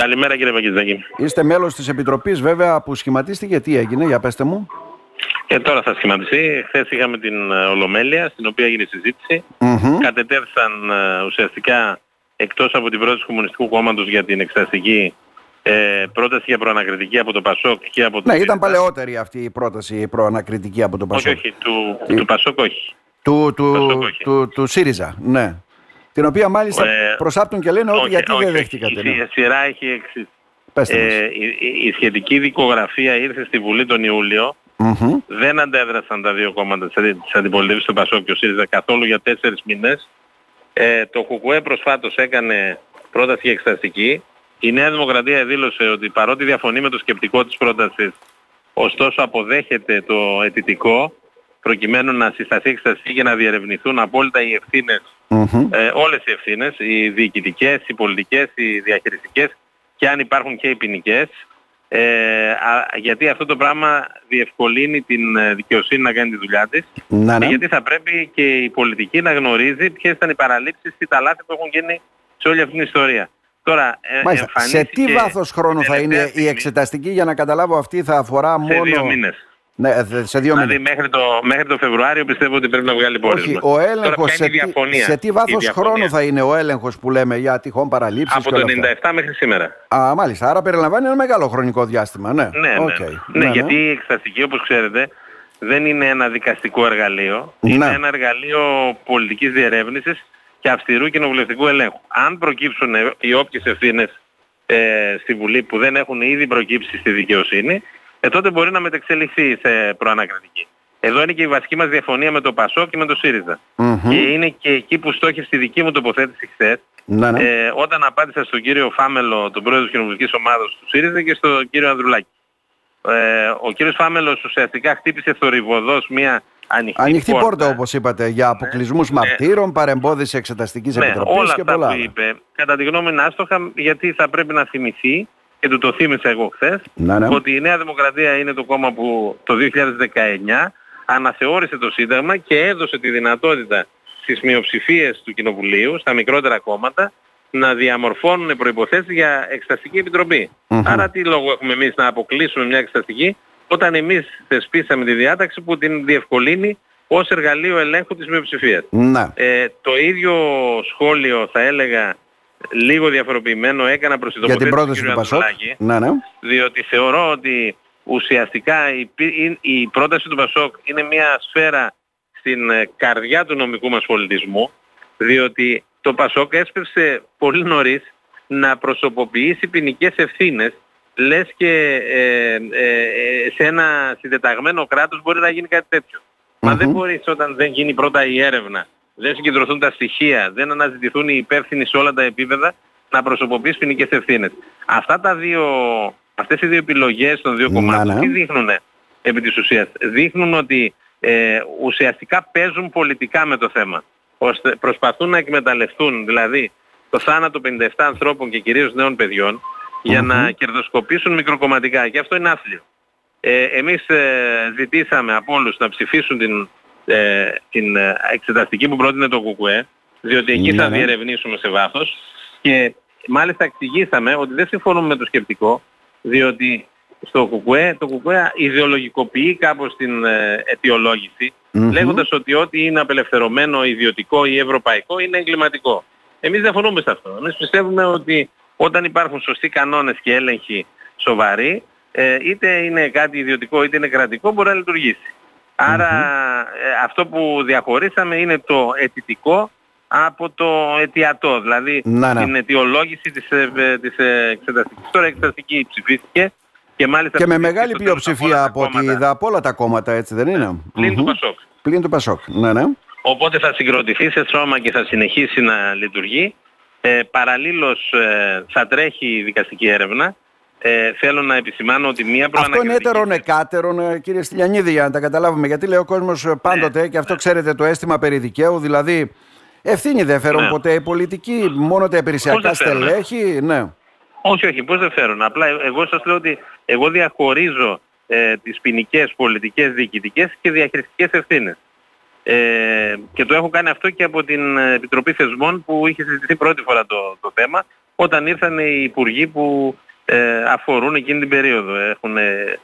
Καλημέρα κύριε Παγκητζάκη. Είστε μέλος της Επιτροπής βέβαια που σχηματίστηκε. Τι έγινε, για πέστε μου. Και τώρα θα σχηματιστεί. Χθες είχαμε την ε, Ολομέλεια, στην οποία έγινε η συζήτηση. Μμμ. Κατετέθησαν ε, ουσιαστικά εκτός από την πρόταση του Κομμουνιστικού Κόμματος για την εξεταστική ε, πρόταση για προανακριτική από το ΠΑΣΟΚ και από το Ναι, ήταν ΣΥΡΙΖΑ. παλαιότερη αυτή η πρόταση η προανακριτική από τον Όχι, Πασόκ. όχι, του, Τι; του ΠΑΣΟΚ όχι. Του, του, Πασόκ όχι. του, του ΣΥΡΙΖΑ, ναι. Την οποία μάλιστα Ε, προσάπτουν και λένε ότι όχι, γιατί όχι, δεν όχι. δέχτηκατε. Η, ναι. η σειρά έχει εξή. Πέστε μας. Ε, η, η- η σχετική δικογραφία ήρθε στη Βουλή τον Ιούλιο. Μμμ. Δεν αντέδρασαν τα δύο κόμματα της, αντι- της αντιπολίτευσης, το ΠΑΣΟΚ και ο ΣΥΡΙΖΑ καθόλου για τέσσερις μήνες. Ε, το ΚΚΕ προσφάτως έκανε πρόταση για εξεταστική. Η Νέα Δημοκρατία δήλωσε ότι παρότι διαφωνεί με το σκεπτικό της πρότασης, ωστόσο αποδέχεται το αιτητικό προκειμένου να συσταθεί εξεταστική και να διερευνηθούν απόλυτα οι ευθύνες Μμμ. ε, όλες οι ευθύνες, οι διοικητικές, οι πολιτικές, οι διαχειριστικές και αν υπάρχουν και οι ποινικές. Ε, α, γιατί αυτό το πράγμα διευκολύνει την ε, δικαιοσύνη να κάνει τη δουλειά της Ναι, και ναι. γιατί θα πρέπει και η πολιτική να γνωρίζει ποιες ήταν οι παραλήψεις ή τα λάθη που έχουν γίνει σε όλη αυτή την ιστορία. Τώρα, ε, Μάλιστα. Σε τι εμφανίστηκε βάθος χρόνου θα τελευταία είναι η στιγμή εξεταστική; Για να καταλάβω αυτή θα αφορά σε μόνο... δύο μήνες. Ναι, ε, δε- σε δύο Δηλαδή μήνες. μέχρι το, μέχρι το Φεβρουάριο πιστεύω ότι πρέπει να βγάλει πόρισμα. Όχι, ο Τώρα, έλεγχος ποια σε, είναι η τι- διαφωνία; σε τι Η βάθος διαφωνία. χρόνου θα είναι ο έλεγχος που λέμε για τυχόν παραλείψεις Από και το όλα αυτά; 97 μέχρι σήμερα. Α, μάλιστα. Άρα περιλαμβάνει ένα μεγάλο χρονικό διάστημα. Ναι, Ναι, ναι. Οκ. ναι, γιατί η εξεταστική όπως ξέρετε δεν είναι ένα δικαστικό εργαλείο. Είναι Ναι. ένα εργαλείο πολιτικής διερεύνησης και αυστηρού κοινοβουλευτικού ελέγχου. Αν προκύψουν ε, οι όποιες ευθύνες ε, στη Βουλή που δεν έχουν ήδη προκύψει στη δικαιοσύνη, ε, τότε μπορεί να μετεξελιχθεί σε προανακριτική. Εδώ είναι και η βασική μας διαφωνία με το ΠΑΣΟ και με το ΣΥΡΙΖΑ. Μμμ. Και είναι και εκεί που στόχευσε η δική μου τοποθέτηση χθες, Ναι, ναι. ε, όταν απάντησα στον κύριο Φάμελο, τον πρόεδρο της κοινοβουλευτικής ομάδας του ΣΥΡΙΖΑ και στον κύριο Ανδρουλάκη. Ε, ο κύριος Φάμελος ουσιαστικά χτύπησε θορυβοδός μια ανοιχτή, Ανοιχτή πόρτα, όπως είπατε, για αποκλεισμούς ναι. μαρτύρων, παρεμπόδιση εξεταστικής Ναι, επιτροπής όλα και αυτά πολλά που άλλα. είπε, κατά τη γνώμη είναι άστοχα, γιατί θα πρέπει να θυμηθεί, και του το θύμισα εγώ χθες, Ναι, ναι. ότι η Νέα Δημοκρατία είναι το κόμμα που το 2019 αναθεώρησε το Σύνταγμα και έδωσε τη δυνατότητα στις μειοψηφίες του Κοινοβουλίου, στα μικρότερα κόμματα, να διαμορφώνουν προϋποθέσεις για εξεταστική επιτροπή. Μμμ. Άρα τι λόγο έχουμε εμείς να αποκλείσουμε μια εξεταστική όταν εμείς θεσπίσαμε τη διάταξη που την διευκολύνει ως εργαλείο ελέγχου της μειοψηφίας. Ναι. Ε, το ίδιο σχόλιο θα έλεγα λίγο διαφοροποιημένο έκανα προς την Για την τοποθέτηση του πρόταση κ. του Πασόκ. Ανδρουλάκη Ναι, ναι. διότι θεωρώ ότι ουσιαστικά η, πι- η πρόταση του Πασόκ είναι μια σφαίρα στην ε, καρδιά του νομικού μας πολιτισμού, διότι το Πασόκ έσπευσε πολύ νωρίς να προσωποποιήσει ποινικές ευθύνες, λες και ε, ε, ε, σε ένα συντεταγμένο κράτος μπορεί να γίνει κάτι τέτοιο. Μα δεν Μμμ. μπορείς όταν δεν γίνει πρώτα η έρευνα, δεν συγκεντρωθούν τα στοιχεία, δεν αναζητηθούν οι υπεύθυνοι σε όλα τα επίπεδα, να προσωποποιείς ποινικές ευθύνες. Αυτά τα δύο, αυτές οι δύο επιλογές των δύο Να, κομμάτων ναι. τι δείχνουνε επί της ουσίας; Δείχνουν ότι ε, ουσιαστικά παίζουν πολιτικά με το θέμα. Ώστε προσπαθούν να εκμεταλλευτούν δηλαδή το θάνατο 57 ανθρώπων και κυρίως νέων παιδιών για να Μμμ. κερδοσκοπήσουν μικροκομματικά. Και αυτό είναι άθλιο. Ε, εμείς ε, ζητήσαμε από όλους να ψηφίσουν την, ε, την ε, εξεταστική που πρότεινε το ΚΚΕ, διότι εκεί Ναι, θα ναι. διερευνήσουμε σε βάθος και μάλιστα εξηγήσαμε ότι δεν συμφωνούμε με το σκεπτικό, διότι στο ΚΚΕ, το ΚΚΕ ιδεολογικοποιεί κάπως την ε, αιτιολόγηση, Μμμ. λέγοντας ότι ό,τι είναι απελευθερωμένο, ιδιωτικό ή ευρωπαϊκό είναι εγκληματικό. Εμείς δεν φωνούμε σε αυτό. Εμείς πιστεύουμε ότι όταν υπάρχουν σωστοί κανόνες και έλεγχοι σοβαροί, ε, είτε είναι κάτι ιδιωτικό είτε είναι κρατικό, μπορεί να λειτουργήσει. Άρα ε, αυτό που διαχωρίσαμε είναι το αιτητικό από το αιτιατό, δηλαδή Να, ναι. την αιτιολόγηση της, ε, ε, της ε, εξεταστικής. Τώρα η εξεταστική ψηφίστηκε και μάλιστα Και με ψηφίστηκε μεγάλη στο τέλος από όλα πλειοψηφία τα από, ό,τι κόμματα, είδα από όλα τα κόμματα, έτσι δεν είναι; πλην του Μμμ. Πασόκ. Πλην του Πασόκ. Ναι, ναι. Οπότε θα συγκροτηθεί σε σώμα και θα συνεχίσει να λειτουργεί. Ε, παραλλήλως ε, θα τρέχει η δικαστική έρευνα. Ε, θέλω να επισημάνω ότι μία Αυτό είναι προανακριτική... έτερον εκάτερον, ε, κύριε Στυλιανίδη, για να τα καταλάβουμε. Γιατί λέει ο κόσμος πάντοτε, Ναι. και αυτό ξέρετε το αίσθημα περί δικαίου, δηλαδή ευθύνη δεν φέρουν Ναι. ποτέ οι πολιτικοί, μόνο τα υπηρεσιακά δεν φέρουν, ε; στελέχη. Ναι. Όχι, όχι, πώς δεν φέρουν. Απλά ε- εγώ σας λέω ότι εγώ διαχωρίζω ε, τις ποινικές, πολιτικές, διοικητικές και διαχειριστικές ευθύνες. Ε, και το έχω κάνει αυτό και από την ε, Επιτροπή Θεσμών που είχε συζητηθεί πρώτη φορά το, το θέμα όταν ήρθαν οι υπουργοί που ε, αφορούν εκείνη την περίοδο, έχουν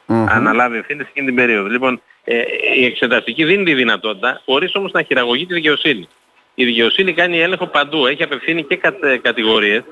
αναλάβει ευθύνες εκείνη την περίοδο. Λοιπόν, ε, η εξεταστική δίνει τη δυνατότητα, χωρίς όμως να χειραγωγεί τη δικαιοσύνη. Η δικαιοσύνη κάνει έλεγχο παντού, έχει απευθύνει και κατηγορίες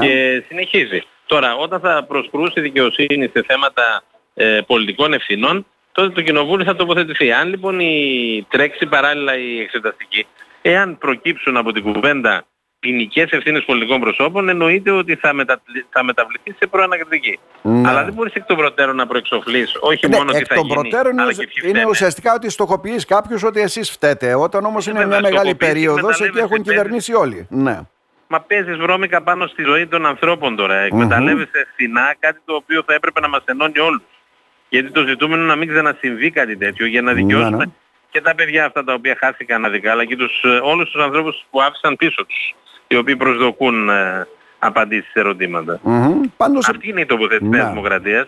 και συνεχίζει. Τώρα, όταν θα προσκρούσει η δικαιοσύνη σε θέματα ε, πολιτικών ευθυνών, τότε το Κοινοβούλιο θα τοποθετηθεί. Αν λοιπόν η τρέξει παράλληλα η εξεταστική, εάν προκύψουν από την κουβέντα ποινικές ευθύνες πολιτικών προσώπων, εννοείται ότι θα, μετα... θα μεταβληθεί σε προανακριτική. Ναι. Αλλά δεν μπορείς εκ των προτέρων να προεξοφλείς, όχι ναι, μόνο τι θα γίνει, προτέρων αλλά και είναι ουσιαστικά ότι στοχοποιείς κάποιους ότι εσείς φταίτε. Όταν όμως είναι, μια μεγάλη περίοδος, εκεί έχουν κυβερνήσει όλοι. Ναι. Μα παίζεις βρώμικα πάνω στη ζωή των ανθρώπων τώρα. Εκμεταλλεύεσαι φθηνά κάτι το οποίο θα έπρεπε να μας ενώνει όλους. Γιατί το ζητούμενο είναι να μην ξανασυμβεί κάτι τέτοιο για να ναι, δικαιώσουμε ναι. και τα παιδιά αυτά τα οποία χάθηκαν αδικά, αλλά και τους, ε, όλους τους ανθρώπους που άφησαν πίσω τους, οι οποίοι προσδοκούν ε, απαντήσεις σε ερωτήματα. Mm-hmm. Πάντως... Αυτή είναι η τοποθέτηση της Δημοκρατίας,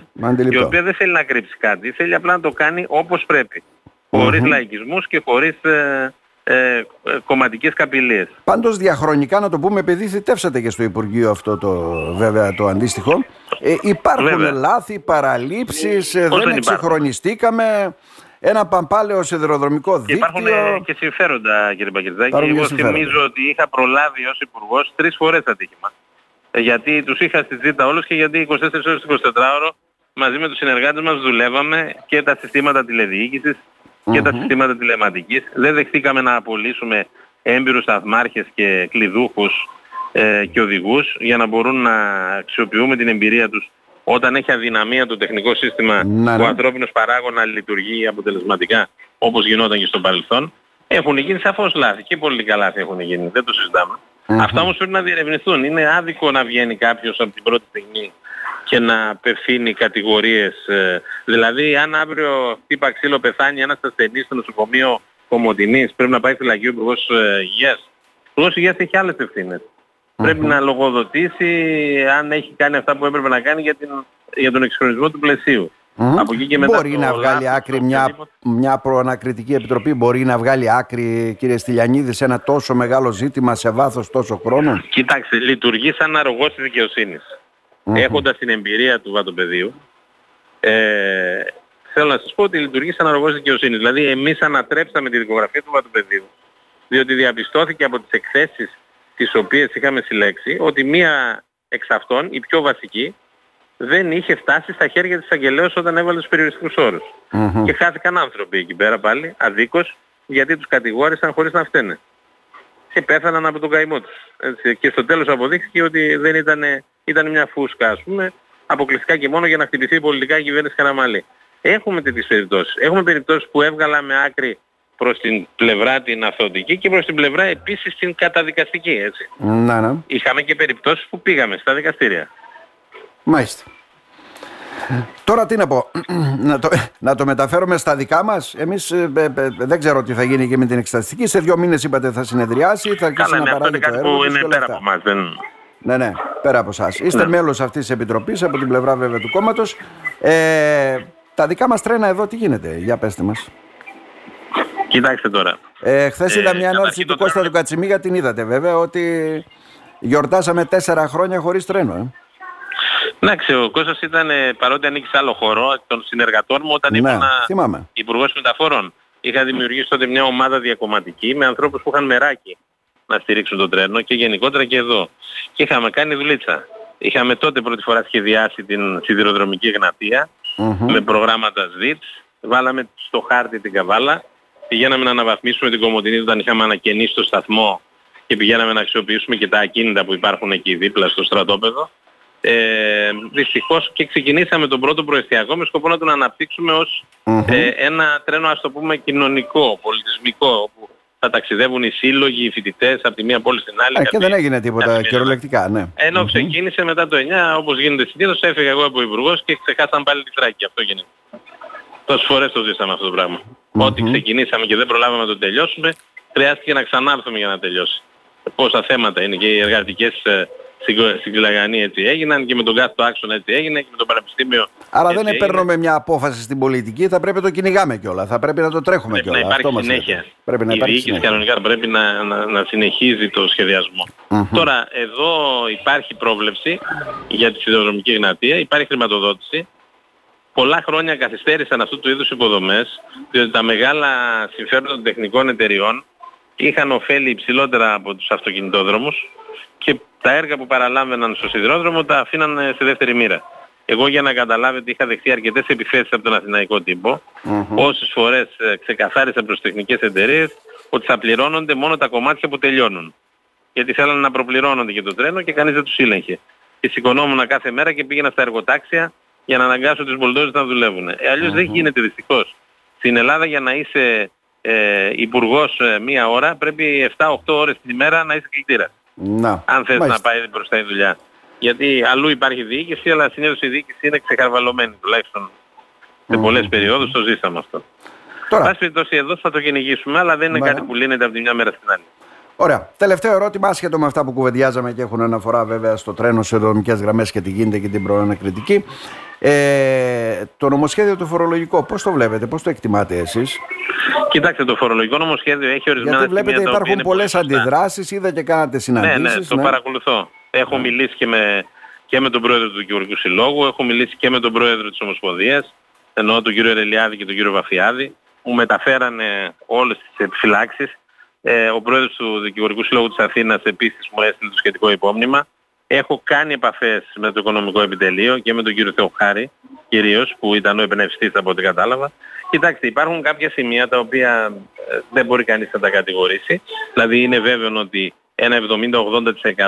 η οποία δεν θέλει να κρύψει κάτι, θέλει απλά να το κάνει όπως πρέπει. Χωρίς mm-hmm. λαϊκισμούς και χωρίς ε, ε, ε, κομματικές καπηλίες. Πάντως διαχρονικά να το πούμε επειδή θητεύσατε και στο Υπουργείο αυτό το βέβαια το αντίστοιχο ε, υπάρχουν βέβαια. λάθη, παραλήψεις, ε, δεν εξυγχρονιστήκαμε ένα παμπάλαιο σιδηροδρομικό δίκτυο. Υπάρχουν ε, και συμφέροντα κύριε Παγκερδάκη. Εγώ θυμίζω ότι είχα προλάβει ως Υπουργός τρεις φορές ατύχημα. Γιατί τους είχα στη ζήτα όλους και γιατί 24 ώρες 24 ώρο μαζί με τους συνεργάτες μας δουλεύαμε και τα συστήματα τηλεδιοίκησης και τα συστήματα τηλεματικής. Δεν δεχτήκαμε να απολύσουμε έμπειρους σταθμάρχες και κλειδούχους ε, και οδηγούς για να μπορούν να αξιοποιούμε την εμπειρία τους όταν έχει αδυναμία το τεχνικό σύστημα ναι, ναι. ο ανθρώπινος παράγων να λειτουργεί αποτελεσματικά όπως γινόταν και στο παρελθόν. Έχουν γίνει σαφώς λάθη και πολιτικά λάθη έχουν γίνει, δεν το συζητάμε. Αυτά όμως πρέπει να διερευνηθούν. Είναι άδικο να βγαίνει κάποιος από την πρώτη στιγμή και να απευθύνει κατηγορίες. Ε, δηλαδή αν αύριο χτύπα ξύλο πεθάνει ένας ασθενής στο νοσοκομείο Κομωτινής πρέπει να πάει φυλακή ο Υπουργός ε, Υγείας. Ο Υπουργός Υγείας έχει άλλες Πρέπει να λογοδοτήσει αν έχει κάνει αυτά που έπρεπε να κάνει για, την, για τον εξυγχρονισμό του πλαισίου. Από εκεί και μετά μπορεί να βγάλει άκρη μια, μια προανακριτική επιτροπή, μπορεί να βγάλει άκρη κύριε Στυλιανίδη σε ένα τόσο μεγάλο ζήτημα σε βάθος τόσο χρόνο. Κοιτάξτε, λειτουργεί σαν αρρωγός της δικαιοσύνης mm-hmm. έχοντας την εμπειρία του βατοπεδίου, ε, θέλω να σας πω ότι λειτουργεί σαν αρρωγός δικαιοσύνης. Δηλαδή εμείς ανατρέψαμε τη δικογραφία του βατοπεδίου, διότι διαπιστώθηκε από τις εκθέσεις τις οποίες είχαμε συλλέξει, ότι μία εξ αυτών, η πιο βασική, δεν είχε φτάσει στα χέρια της αγγελέως όταν έβαλε τους περιοριστικούς όρους. Mm-hmm. Και χάθηκαν άνθρωποι εκεί πέρα πάλι, αδίκως, γιατί τους κατηγόρησαν χωρίς να φταίνε. Και πέθαναν από τον καημό τους. Έτσι. Και στο τέλος αποδείχθηκε ότι δεν ήταν ήταν μια φούσκα ας πούμε, αποκλειστικά και μόνο για να χτυπηθεί πολιτικά η κυβέρνηση Καραμαλή. Έχουμε τέτοιες περιπτώσεις. Έχουμε περιπτώσεις που έβγαλαμε άκρη προς την πλευρά την αθωτική και προς την πλευρά επίσης την καταδικαστική, έτσι. Να, ναι. Είχαμε και περιπτώσεις που πήγαμε στα δικαστήρια. Μάλιστα. Τώρα τι να πω, να το, να το μεταφέρουμε στα δικά μας. Εμείς ε, ε, ε, δεν ξέρω τι θα γίνει και με την εξεταστική. Σε δύο μήνες είπατε θα συνεδριάσει, θα αρχίσει να παράγει το έργο. είναι πέρα από εμάς. Δεν... Ναι, ναι, πέρα από εσάς. Είστε ναι. μέλος αυτής της επιτροπής από την πλευρά βέβαια του κόμματος. Ε, τα δικά μας τρένα εδώ τι γίνεται, για πέστε μας. Κοιτάξτε τώρα. Ε, Χθες είδα μια ανάρτηση του Κώστα του Κατσιμίγα, την είδατε βέβαια, ότι γιορτάσαμε τέσσερα χρόνια χωρίς τρένο. Ε. Εντάξει, ο Κώστας ήταν παρότι ανήκει σε άλλο χώρο των συνεργατών μου όταν ναι, ήμουν υπουργός μεταφορών. Είχα δημιουργήσει τότε μια ομάδα διακομματική με ανθρώπους που είχαν μεράκι να στηρίξουν το τρένο και γενικότερα και εδώ. Και είχαμε κάνει δουλίτσα. Είχαμε τότε πρώτη φορά σχεδιάσει την σιδηροδρομική με προγράμματα ΣΔΙΤΣ. Βάλαμε στο χάρτη την καβάλα. Πηγαίναμε να αναβαθμίσουμε την Κομωτινή όταν είχαμε ανακαινήσει το σταθμό και πηγαίναμε να αξιοποιήσουμε και τα ακίνητα που υπάρχουν εκεί δίπλα στο στρατόπεδο. Ε, δυστυχώς και ξεκινήσαμε τον πρώτο προεστιακό με σκοπό να τον αναπτύξουμε ως ε, ένα τρένο ας το πούμε κοινωνικό, πολιτισμικό, όπου θα ταξιδεύουν οι σύλλογοι, οι φοιτητές από τη μία πόλη στην άλλη. Ε, και δεν έγινε τίποτα κυριολεκτικά, ναι. Ενώ ξεκίνησε μετά το 9, όπως γίνεται συνήθως, έφυγα εγώ από υπουργός και ξεχάσαμε πάλι τη Θράκη. Αυτό γίνεται. Τόσες φορές το ζήσαμε αυτό το πράγμα. Ό,τι ξεκινήσαμε και δεν προλάβαμε να το τελειώσουμε, χρειάστηκε να ξανάρθουμε για να τελειώσει. Πόσα θέματα είναι και οι εργατικές ε, στην Κυλαγανή έτσι έγιναν και με τον κάθετο άξονα έτσι έγινε και με το Πανεπιστήμιο. Άρα δεν παίρνουμε μια απόφαση στην πολιτική, θα πρέπει να το κυνηγάμε κιόλα. Θα πρέπει να το τρέχουμε πρέπει κιόλα. Να υπάρχει Αυτό συνέχεια. Πρέπει να Η υπάρχει διοίκηση κανονικά πρέπει να, να, να συνεχίζει το σχεδιασμό. Τώρα εδώ υπάρχει πρόβλεψη για τη σιδηροδρομική γνατεία, υπάρχει χρηματοδότηση. Πολλά χρόνια καθυστέρησαν αυτού του είδους υποδομές, διότι τα μεγάλα συμφέροντα των τεχνικών εταιριών είχαν ωφέλη υψηλότερα από τους αυτοκινητόδρομους και τα έργα που παραλάμβαναν στο σιδηρόδρομο τα αφήναν σε δεύτερη μοίρα. Εγώ για να καταλάβετε είχα δεχτεί αρκετές επιθέσεις από τον αθηναϊκό τύπο. Mm-hmm. Όσες φορές ε, ξεκαθάρισα προς τεχνικές εταιρείες ότι θα πληρώνονται μόνο τα κομμάτια που τελειώνουν. Γιατί θέλανε να προπληρώνονται και το τρένο και κανείς δεν τους σύλλεγχε. Και σηκωνόμουν κάθε μέρα και πήγαινα στα εργοτάξια για να αναγκάσω τους μπολντόζες να δουλεύουν. Ε, αλλιώς mm-hmm. δεν γίνεται δυστυχώς. Στην Ελλάδα για να είσαι ε, υπουργός ε, μία ώρα πρέπει 7-8 ώρες την ημέρα να είσαι κλητήρας. Να. Αν θες να πάει μπροστά η δουλειά. Γιατί αλλού υπάρχει διοίκηση, αλλά συνήθως η διοίκηση είναι ξεχαρβαλωμένη τουλάχιστον σε mm. πολλές περιόδους το ζήσαμε αυτό. Τώρα. Πάση περιπτώσει εδώ θα το κυνηγήσουμε, αλλά δεν είναι κάτι που λύνεται από τη μια μέρα στην άλλη. Ωραία. Τελευταίο ερώτημα, άσχετο με αυτά που κουβεντιάζαμε και έχουν αναφορά βέβαια στο τρένο σε δομικές γραμμές και τι γίνεται και την προανακριτική. Ε, το νομοσχέδιο του φορολογικό, πώς το βλέπετε, πώς το εκτιμάτε εσείς; Κοιτάξτε, το φορολογικό νομοσχέδιο έχει ορισμένα Γιατί βλέπετε υπάρχουν πολλές αντιδράσεις, είδα και κάνατε συναντήσει. Ναι, ναι, το ναι. παρακολουθώ. Έχω ναι. μιλήσει και με, και με τον πρόεδρο του Δικηγορικού Συλλόγου, έχω μιλήσει και με τον πρόεδρο της Ομοσπονδίας, εννοώ τον κύριο Ερελιάδη και τον κύριο Βαφιάδη, μου μεταφέρανε όλες τις επιφυλάξεις. Ε, ο πρόεδρος του Δικηγορικού Συλλόγου της Αθήνας επίσης μου έστειλε το σχετικό υπόμνημα. Έχω κάνει επαφές με το Οικονομικό Επιτελείο και με τον κύριο Θεοχάρη, κυρίως, που ήταν ο εμπνευστής από ό,τι κατάλαβα. Κοιτάξτε, υπάρχουν κάποια σημεία τα οποία ε, δεν μπορεί κανείς να τα κατηγορήσει. Δηλαδή είναι βέβαιο ότι ένα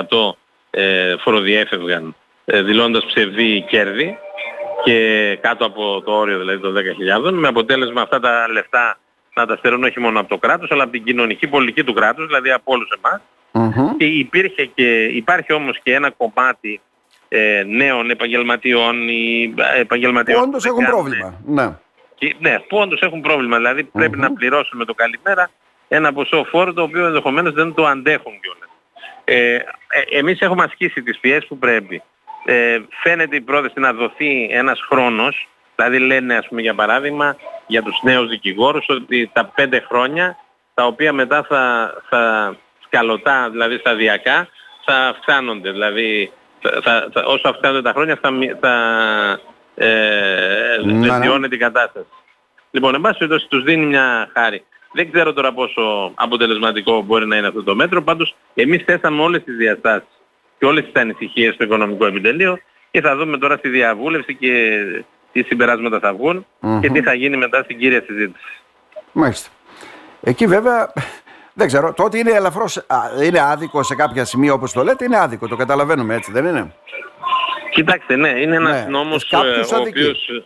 70-80% ε, φοροδιέφευγαν ε, δηλώντας ψευδή κέρδη και κάτω από το όριο δηλαδή των 10.000 με αποτέλεσμα αυτά τα λεφτά να τα στερούν όχι μόνο από το κράτος αλλά από την κοινωνική πολιτική του κράτους, δηλαδή από όλους εμάς. Και υπήρχε και, υπάρχει όμως και ένα κομμάτι ε, νέων επαγγελματιών ή ε, επαγγελματιών που όντως έχουν πρόβλημα. Ναι. Και, ναι, που όντως έχουν πρόβλημα. Δηλαδή πρέπει να πληρώσουν με το καλημέρα ένα ποσό φόρο το οποίο ενδεχομένως δεν το αντέχουν κιόλας. Ε, ε, εμείς έχουμε ασκήσει τις πιέσεις που πρέπει. Ε, φαίνεται η πρόθεση να δοθεί ένας χρόνος, δηλαδή λένε ας πούμε για παράδειγμα για τους νέους δικηγόρους ότι τα πέντε χρόνια τα οποία μετά θα, θα σκαλωτά, δηλαδή σταδιακά, θα αυξάνονται. Δηλαδή θα, θα, όσο αυξάνονται τα χρόνια θα, θα ε, βελτιώνεται η κατάσταση. Λοιπόν, εν πάση περιπτώσει τους δίνει μια χάρη. Δεν ξέρω τώρα πόσο αποτελεσματικό μπορεί να είναι αυτό το μέτρο, πάντως εμείς θέσαμε όλες τις διαστάσεις και όλες τις ανησυχίες στο οικονομικό επιτελείο και θα δούμε τώρα στη διαβούλευση και τι συμπεράσματα θα βγουν και τι θα γίνει μετά στην κύρια συζήτηση. Μάλιστα. Εκεί βέβαια δεν ξέρω, το ότι είναι ελαφρώς, είναι άδικο σε κάποια σημεία όπως το λέτε, είναι άδικο, το καταλαβαίνουμε έτσι δεν είναι; Κοιτάξτε, ναι, είναι ένας ναι. νόμος ε, ο οποίος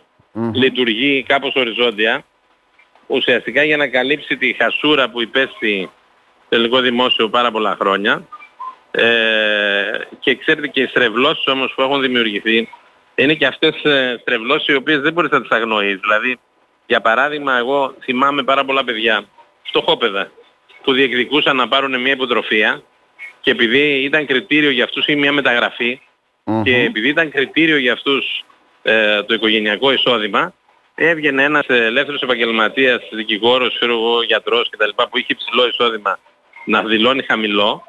λειτουργεί κάπως οριζόντια ουσιαστικά για να καλύψει τη χασούρα που υπέστη το ελληνικό δημόσιο πάρα πολλά χρόνια ε, και ξέρετε και οι στρεβλώσεις όμως που έχουν δημιουργηθεί είναι και αυτές ε, στρεβλώσεις οι οποίες δεν μπορείς να τις αγνοείς. Δηλαδή, για παράδειγμα, εγώ θυμάμαι πάρα πολλά παιδιά, φτωχόπαιδα, που διεκδικούσαν να πάρουν μια υποτροφία και επειδή ήταν κριτήριο για αυτούς ή μια μεταγραφη και επειδή ήταν κριτήριο για αυτούς ε, το οικογενειακό εισόδημα, έβγαινε ένας ελεύθερος επαγγελματίας, δικηγόρος, ξέρω εγώ, γιατρός κτλ. που είχε υψηλό εισόδημα να δηλώνει χαμηλό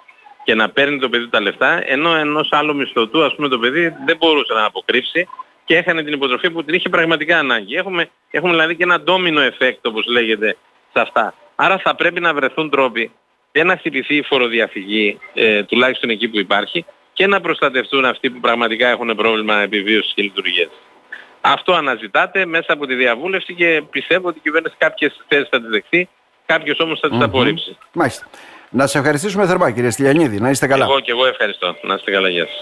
και να παίρνει το παιδί τα λεφτά, ενώ ενός άλλου μισθωτού, ας πούμε, το παιδί δεν μπορούσε να αποκρύψει και έχανε την υποτροφή που την είχε πραγματικά ανάγκη. Έχουμε, έχουμε δηλαδή και ένα ντόμινο effect, όπως λέγεται, σε αυτά. Άρα θα πρέπει να βρεθούν τρόποι και να χτυπηθεί η φοροδιαφυγή, ε, τουλάχιστον εκεί που υπάρχει, και να προστατευτούν αυτοί που πραγματικά έχουν πρόβλημα επιβίωσης και λειτουργίας. Αυτό αναζητάτε μέσα από τη διαβούλευση και πιστεύω ότι η κυβέρνηση κάποιες θέσεις θα τις δεχθεί, κάποιες όμως θα τις απορρίψει. Μάλιστα. Να σε ευχαριστήσουμε θερμά κύριε Στυλιανίδη. Να είστε καλά. Εγώ και εγώ ευχαριστώ. Να είστε καλά. Γεια σας.